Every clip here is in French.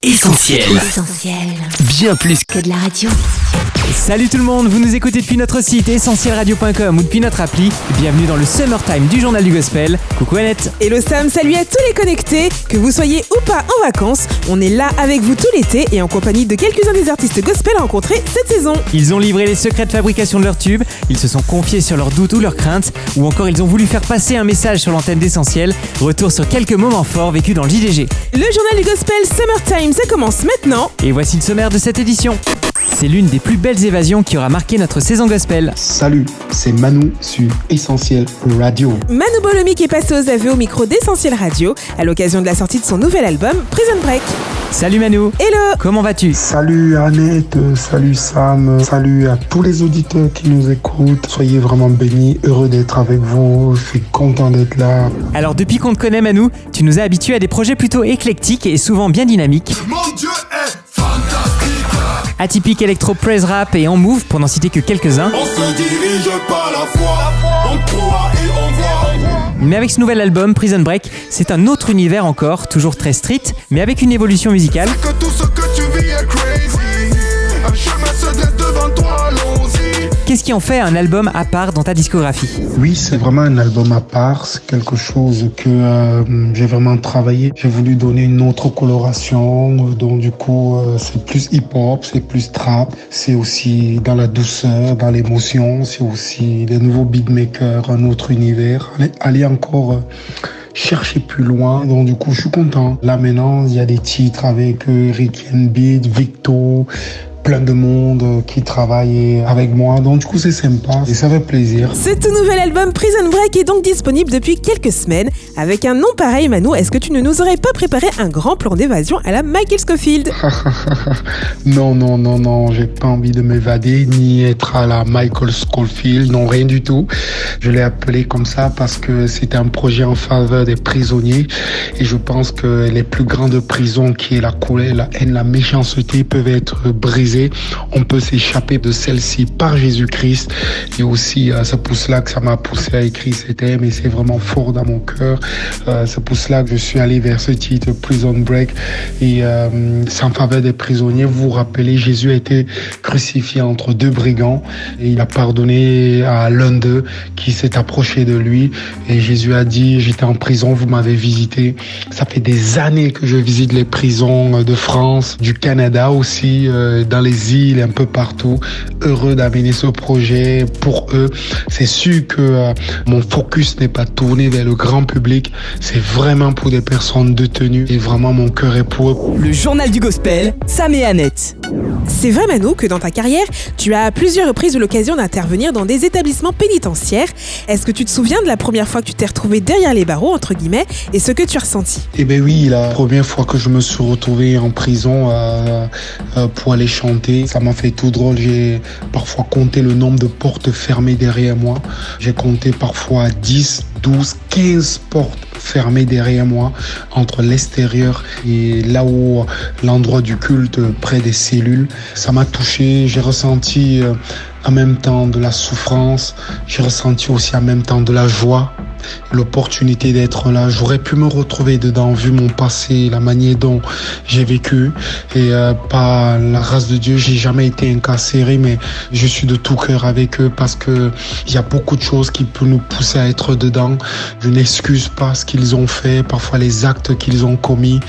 Essentiel. Essentiel. Bien plus Que de la radio. Salut tout le monde, vous nous écoutez depuis notre site essentielradio.com ou depuis notre appli. Bienvenue dans le Summertime du Journal du Gospel. Coucou Annette. Hello Sam, salut à tous les connectés Que vous soyez ou pas en vacances, on est là avec vous tout l'été et en compagnie de quelques-uns des artistes gospel rencontrés cette saison. Ils ont livré les secrets de fabrication de leurs tubes, ils se sont confiés sur leurs doutes ou leurs craintes, ou encore ils ont voulu faire passer un message sur l'antenne d'Essentiel. Retour sur quelques moments forts vécus dans le JDG. Le journal du gospel Summertime, ça commence maintenant. Et voici le sommaire de cette édition. C'est l'une des plus belles évasions qui aura marqué notre saison gospel. Salut, c'est Manu sur Essentiel Radio. Manu Bolomi qui est passé aux aveux au micro d'Essentiel Radio à l'occasion de la sortie de son nouvel album Prison Break. Salut Manu. Hello Comment vas-tu? Salut Annette, salut Sam, salut à tous les auditeurs qui nous écoutent. Soyez vraiment bénis, heureux d'être avec vous, je suis content d'être là. Alors depuis qu'on te connaît Manu, tu nous as habitués à des projets plutôt éclectiques et souvent bien dynamiques. Mon Dieu. Atypique électro praise rap et en move pour n'en citer que quelques-uns. On se dirige par la foi. On croit et on voit. Mais avec ce nouvel album, Prison Break, c'est un autre univers encore, toujours très street, mais avec une évolution musicale. Que tout ce qui en fait un album à part dans ta discographie Oui, c'est vraiment un album à part, c'est quelque chose que euh, j'ai vraiment travaillé. J'ai voulu donner une autre coloration, donc du coup euh, c'est plus hip-hop, c'est plus trap, c'est aussi dans la douceur, dans l'émotion, c'est aussi les nouveaux beatmakers, un autre univers. Aller, aller encore... euh, chercher plus loin. Donc du coup, je suis content. Là maintenant, il y a des titres avec Ricky and Beat, Victo, plein de monde qui travaille avec moi. Donc du coup, c'est sympa et ça fait plaisir. Ce tout nouvel album Prison Break est donc disponible depuis quelques semaines. Avec un nom pareil Manu, est-ce que tu ne nous aurais pas préparé un grand plan d'évasion à la Michael Scofield? Non, non, non, non, j'ai pas envie de m'évader ni être à la Michael Schofield, non, rien du tout. Je l'ai appelé comme ça parce que c'était un projet en faveur des prisonniers et je pense que les plus grandes prisons qui est la colère, la haine, la méchanceté peuvent être brisées. On peut s'échapper de celle-ci par Jésus-Christ et aussi euh, c'est pour cela que ça m'a poussé à écrire ces thèmes et c'est vraiment fort dans mon cœur. Euh, c'est pour cela que je suis allé vers ce titre Prison Break et euh, c'est en faveur des prisonniers. Vous vous rappelez, Jésus a été crucifié entre deux brigands et il a pardonné à l'un d'eux qui s'est approché de lui et Jésus a dit j'étais en prison, vous m'avez visité. Ça fait des années que je visite les prisons de France, du Canada aussi, euh, dans les îles, un peu partout. Heureux d'amener ce projet pour eux. C'est sûr que euh, mon focus n'est pas tourné vers le grand public. C'est vraiment pour des personnes détenues et vraiment mon cœur est pour eux. Le journal du gospel, Sam et Annette. C'est vrai Manu que dans ta carrière, tu as à plusieurs reprises eu l'occasion d'intervenir dans des établissements pénitentiaires. Est-ce que tu te souviens de la première fois que tu t'es retrouvé derrière les barreaux, entre guillemets, et ce que tu as ressenti? Eh ben oui, la première fois que je me suis retrouvé en prison euh, euh, pour aller chanter, ça m'a fait tout drôle. J'ai parfois compté le nombre de portes fermées derrière moi. J'ai compté parfois 10, 12, 15 portes fermées derrière moi entre l'extérieur et là où l'endroit du culte près des cellules. Ça m'a touché, j'ai ressenti euh, en même temps de la souffrance, j'ai ressenti aussi en même temps de la joie l'opportunité d'être là. J'aurais pu me retrouver dedans vu mon passé, la manière dont j'ai vécu. Et euh, par la grâce de Dieu, j'ai jamais été incarcéré, mais je suis de tout cœur avec eux parce que il y a beaucoup de choses qui peuvent nous pousser à être dedans. Je n'excuse pas ce qu'ils ont fait, parfois les actes qu'ils ont commis,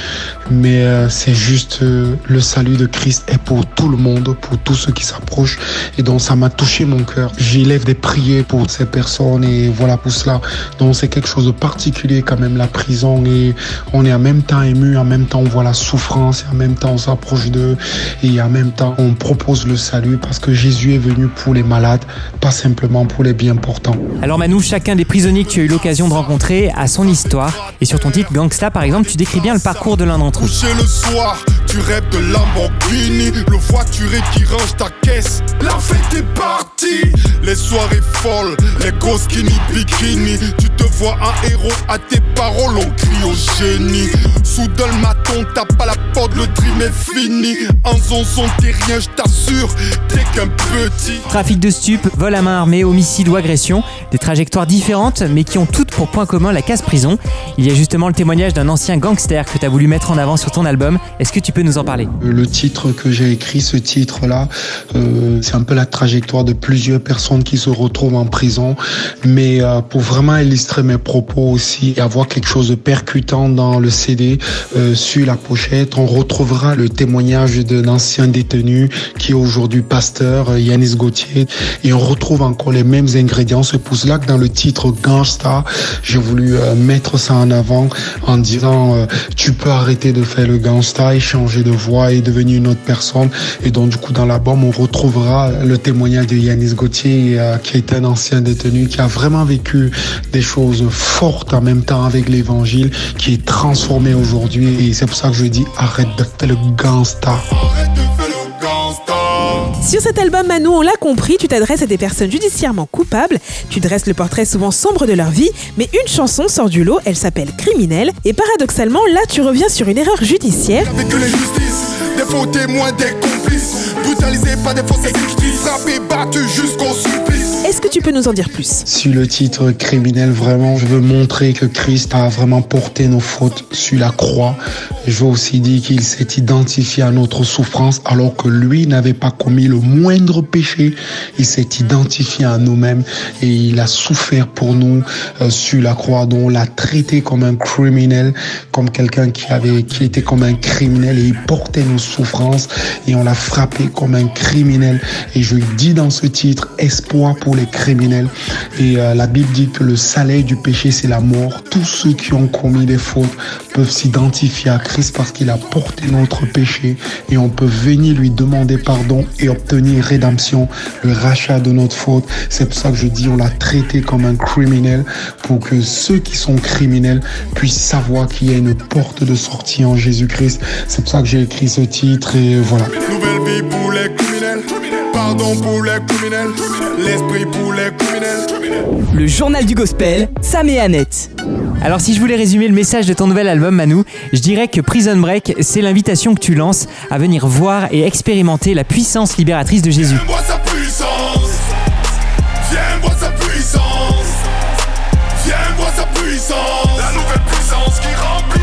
mais euh, c'est juste euh, le salut de Christ est pour tout le monde, pour tous ceux qui s'approchent. Et donc ça m'a touché mon cœur. J'élève des prières pour ces personnes et voilà pour cela. Donc c'est quelque chose de particulier quand même la prison et on est en même temps ému, en même temps on voit la souffrance et en même temps on s'approche d'eux et en même temps on propose le salut parce que Jésus est venu pour les malades, pas simplement pour les bien portants. Alors Manu, chacun des prisonniers que tu as eu l'occasion de rencontrer a son histoire. Et sur ton titre Gangsta par exemple, tu décris bien le parcours de l'un d'entre eux. Tu rêves de Lamborghini. Le voituré qui range ta caisse. La fête est partie. Les soirées folles, les grosses skinny bikini. Tu te vois un héros à tes paroles, on crie au génie. Soudain le maton tape à la porte, le dream est fini. En zonzon, t'es rien, je t'assure, t'es qu'un petit. Trafic de stupes, vol à main armée, homicide ou agression, des trajectoires différentes mais qui ont toutes pour point commun la casse prison. Il y a justement le témoignage d'un ancien gangster que tu as voulu mettre en avant sur ton album. Est-ce que tu peux nous en parler? Le titre que j'ai écrit, ce titre-là, euh, c'est un peu la trajectoire de plusieurs personnes qui se retrouvent en prison. Mais euh, pour vraiment illustrer mes propos aussi et avoir quelque chose de percutant dans le CD, euh, sur la pochette, on retrouvera le témoignage d'un ancien détenu qui est aujourd'hui pasteur, euh, Yanis Gauthier. Et on retrouve encore les mêmes ingrédients. C'est pour cela que dans le titre Gangsta, j'ai voulu euh, mettre ça en avant en disant euh, tu peux arrêter de faire le gangsta et changer de voix et devenir une autre personne. Et donc du coup dans l'album on retrouvera le témoignage de Yanis Gauthier qui est un ancien détenu qui a vraiment vécu des choses fortes en même temps avec l'évangile qui est transformé aujourd'hui et c'est pour ça que je dis arrête de faire le gangsta. Arrête de faire le gangsta. Sur cet album, Manu, on l'a compris, tu t'adresses à des personnes judiciairement coupables, tu dresses le portrait souvent sombre de leur vie, mais une chanson sort du lot, elle s'appelle Criminel, et paradoxalement, là, tu reviens sur une erreur judiciaire. Avec des faux témoins, des complices. Brutalisés par des fausses exécutrices, frappés, battus jusqu'au supplice. Est-ce que tu peux nous en dire plus? Sur le titre criminel, vraiment, je veux montrer que Christ a vraiment porté nos fautes sur la croix. Je veux aussi dire qu'il s'est identifié à notre souffrance alors que lui n'avait pas commis le moindre péché. Il s'est identifié à nous-mêmes et il a souffert pour nous euh, sur la croix. Donc on l'a traité comme un criminel, comme quelqu'un qui avait, qui était comme un criminel et il portait nos souffrances et on l'a frappé comme un criminel. Et je dis dans ce titre espoir pour les criminels. Et euh, la Bible dit que le salaire du péché, c'est la mort. Tous ceux qui ont commis des fautes peuvent s'identifier à Christ parce qu'il a porté notre péché et on peut venir lui demander pardon et obtenir rédemption, le rachat de notre faute. C'est pour ça que je dis on l'a traité comme un criminel pour que ceux qui sont criminels puissent savoir qu'il y a une porte de sortie en Jésus-Christ. C'est pour ça que j'ai écrit ce titre et voilà. Pardon pour les criminels. L'esprit pour les criminels. Le journal du gospel, Sam et Annette. Alors si je voulais résumer le message de ton nouvel album Manu, je dirais que Prison Break, c'est l'invitation que tu lances à venir voir et expérimenter la puissance libératrice de Jésus. Viens voir sa puissance. Viens voir sa puissance. Viens voir sa puissance. La nouvelle puissance qui remplit.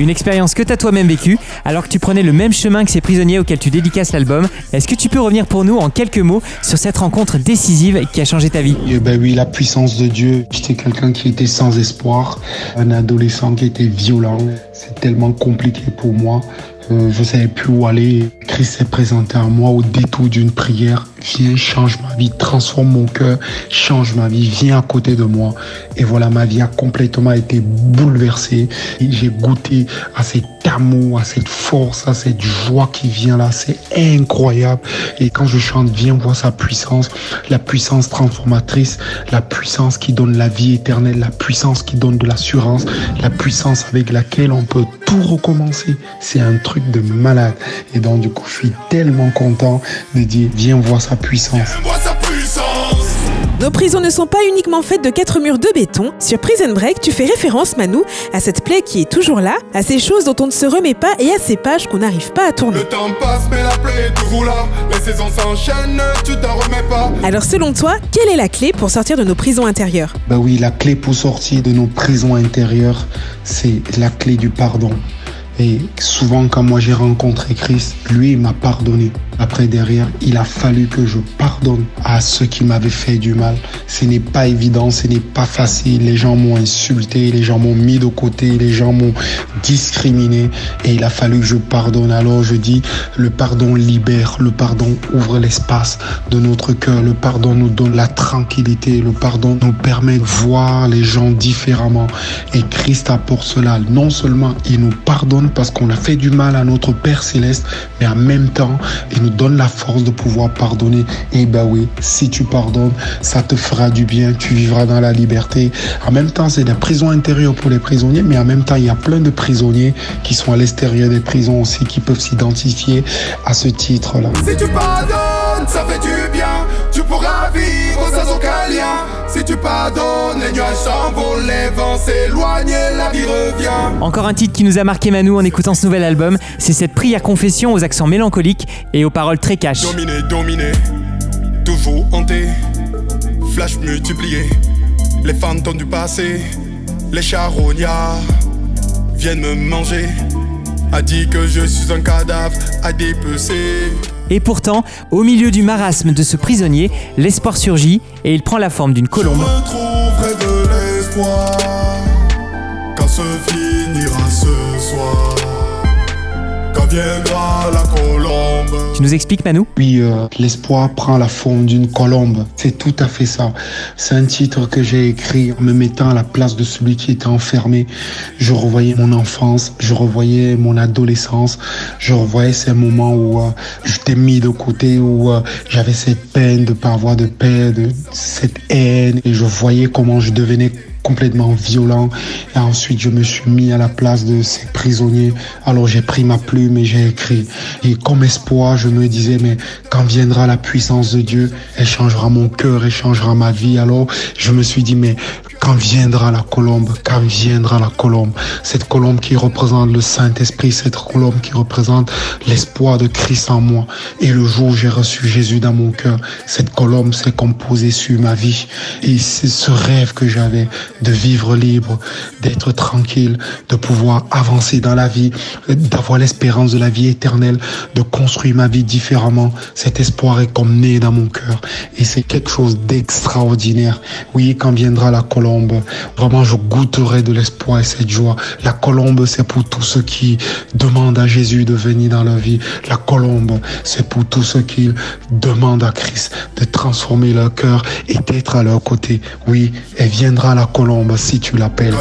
Une expérience que tu as toi-même vécue alors que tu prenais le même chemin que ces prisonniers auxquels tu dédicaces l'album. Est-ce que tu peux revenir pour nous en quelques mots sur cette rencontre décisive qui a changé ta vie? Et ben oui, la puissance de Dieu. J'étais quelqu'un qui était sans espoir, un adolescent qui était violent. C'est tellement compliqué pour moi. Euh, je savais plus où aller. Christ s'est présenté à moi au détour d'une prière. Viens, change ma vie, transforme mon cœur, change ma vie, viens à côté de moi. Et voilà, ma vie a complètement été bouleversée. J'ai goûté à cet amour, à cette force, à cette joie qui vient là. C'est incroyable. Et quand je chante, viens voir sa puissance, la puissance transformatrice, la puissance qui donne la vie éternelle, la puissance qui donne de l'assurance, la puissance avec laquelle on peut tout recommencer. C'est un truc de malade. Et donc, du coup, je suis tellement content de dire, viens voir sa sa puissance. Nos prisons ne sont pas uniquement faites de quatre murs de béton. Sur Prison Break, tu fais référence, Manu, à cette plaie qui est toujours là, à ces choses dont on ne se remet pas et à ces pages qu'on n'arrive pas à tourner. Le temps passe, mais la plaie est toujours là. Les saisons s'enchaînent, tu t'en remets pas. Alors selon toi, quelle est la clé pour sortir de nos prisons intérieures? Ben oui, la clé pour sortir de nos prisons intérieures, c'est la clé du pardon. Et souvent, quand moi j'ai rencontré Christ, lui, il m'a pardonné. Après, derrière, il a fallu que je pardonne à ceux qui m'avaient fait du mal. Ce n'est pas évident, ce n'est pas facile. Les gens m'ont insulté, les gens m'ont mis de côté, les gens m'ont discriminé. Et il a fallu que je pardonne. Alors je dis, le pardon libère, le pardon ouvre l'espace de notre cœur. Le pardon nous donne la tranquillité. Le pardon nous permet de voir les gens différemment. Et Christ a pour cela, non seulement il nous pardonne parce qu'on a fait du mal à notre Père céleste, mais en même temps, il nous donne la force de pouvoir pardonner. Et ben oui, si tu pardonnes, ça te fera du bien, tu vivras dans la liberté. En même temps, c'est la prison intérieure pour les prisonniers, mais en même temps, il y a plein de prisonniers qui sont à l'extérieur des prisons aussi, qui peuvent s'identifier à ce titre-là. Si tu pardonnes, ça fait du bien. Tu pourras vivre sans aucun lien. Si tu pardonnes, les nuages s'envolent, les vents s'éloignent et la vie revient. Encore un titre qui nous a marqué Manu en écoutant ce nouvel album, c'est cette prière confession aux accents mélancoliques et aux paroles très cash. Dominé, dominé, toujours hanté, flash multiplié, les fantômes du passé, les charognards viennent me manger. A dit que je suis un cadavre à dépecer. Et pourtant, au milieu du marasme de ce prisonnier, l'espoir surgit et il prend la forme d'une colombe. Tu nous expliques Manu Puis euh, l'espoir prend la forme d'une colombe. C'est tout à fait ça. C'est un titre que j'ai écrit en me mettant à la place de celui qui était enfermé. Je revoyais mon enfance, je revoyais mon adolescence, je revoyais ces moments où euh, je t'ai mis de côté, où euh, j'avais cette peine de pas avoir de paix, de cette haine, et je voyais comment je devenais complètement violent. Et ensuite, je me suis mis à la place de ces prisonniers. Alors j'ai pris ma plume et j'ai écrit. Et comme espoir, je me disais, mais quand viendra la puissance de Dieu, elle changera mon cœur, elle changera ma vie. Alors je me suis dit, mais quand viendra la colombe, quand viendra la colombe, cette colombe qui représente le Saint-Esprit, cette colombe qui représente l'espoir de Christ en moi. Et le jour où j'ai reçu Jésus dans mon cœur, cette colombe s'est composée sur ma vie. Et c'est ce rêve que j'avais de vivre libre, d'être tranquille, de pouvoir avancer dans la vie, d'avoir l'espérance de la vie éternelle, de construire ma vie différemment. Cet espoir est comme né dans mon cœur. Et c'est quelque chose d'extraordinaire. Oui, quand viendra la colombe, vraiment je goûterai de l'espoir et cette joie. La colombe, c'est pour tous ceux qui demandent à Jésus de venir dans leur vie. La colombe, c'est pour tous ceux qui demandent à Christ de transformer leur cœur et d'être à leur côté. Oui, elle viendra la colombe si tu l'appelles.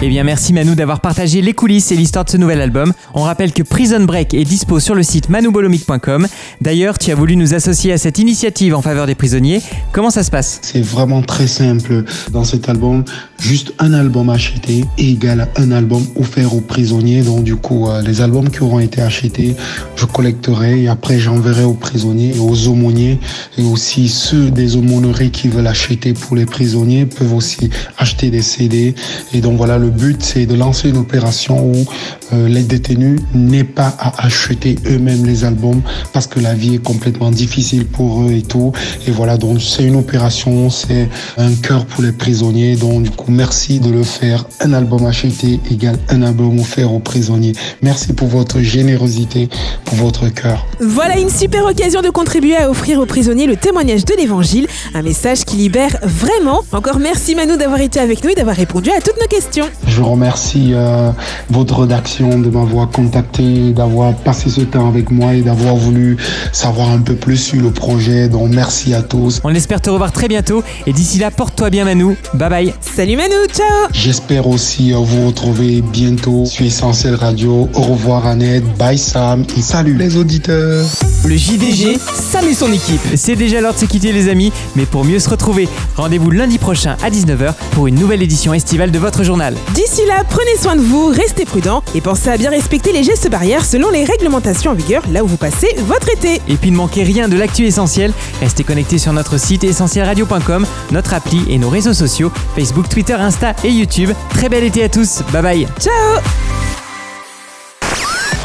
Eh bien merci Manu d'avoir partagé les coulisses et l'histoire de ce nouvel album. On rappelle que Prison Break est dispo sur le site manubolomic.com. D'ailleurs, tu as voulu nous associer à cette initiative en faveur des prisonniers. Comment ça se passe? C'est vraiment très simple. Dans cet album, juste un album acheté égale un album offert aux prisonniers. Donc du coup, euh, les albums qui auront été achetés, je collecterai et après j'enverrai aux prisonniers et aux aumôniers. Et aussi ceux des aumôneries qui veulent acheter pour les prisonniers peuvent aussi acheter des CD. Et donc voilà, le but c'est de lancer une opération où euh, les détenus n'aient pas à acheter eux-mêmes les albums parce que la vie est complètement difficile pour eux et tout. Et voilà, donc c'est une opération, c'est un cœur pour les prisonniers. Donc merci de le faire. Un album acheté égale un album offert aux prisonniers. Merci pour votre générosité, pour votre cœur. Voilà une super occasion de contribuer à offrir aux prisonniers le témoignage de l'évangile, un message qui libère vraiment. Encore merci Manu d'avoir été avec nous et d'avoir répondu à toutes nos questions. Je remercie euh, votre rédaction de m'avoir contacté, d'avoir passé ce temps avec moi et d'avoir voulu savoir un peu plus sur le projet. Donc merci à tous. On espère te revoir très bientôt et d'ici là, porte-toi bien Manu. Bye bye. Salut Ciao J'espère aussi vous retrouver bientôt sur Essentiel Radio. Au revoir Annette, bye Sam et salut les auditeurs. Le JDG, Sam et son équipe. C'est déjà l'heure de se quitter les amis, mais pour mieux se retrouver, rendez-vous lundi prochain à 19h pour une nouvelle édition estivale de votre journal. D'ici là, prenez soin de vous, restez prudents et pensez à bien respecter les gestes barrières selon les réglementations en vigueur là où vous passez votre été. Et puis ne manquez rien de l'actu essentiel, restez connectés sur notre site essentielradio.com, notre appli et nos réseaux sociaux, Facebook, Twitter, Insta et YouTube. Très bel été à tous, bye bye Ciao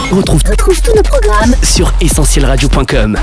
Retrouve, Retrouve tous nos programmes sur essentielradio.com.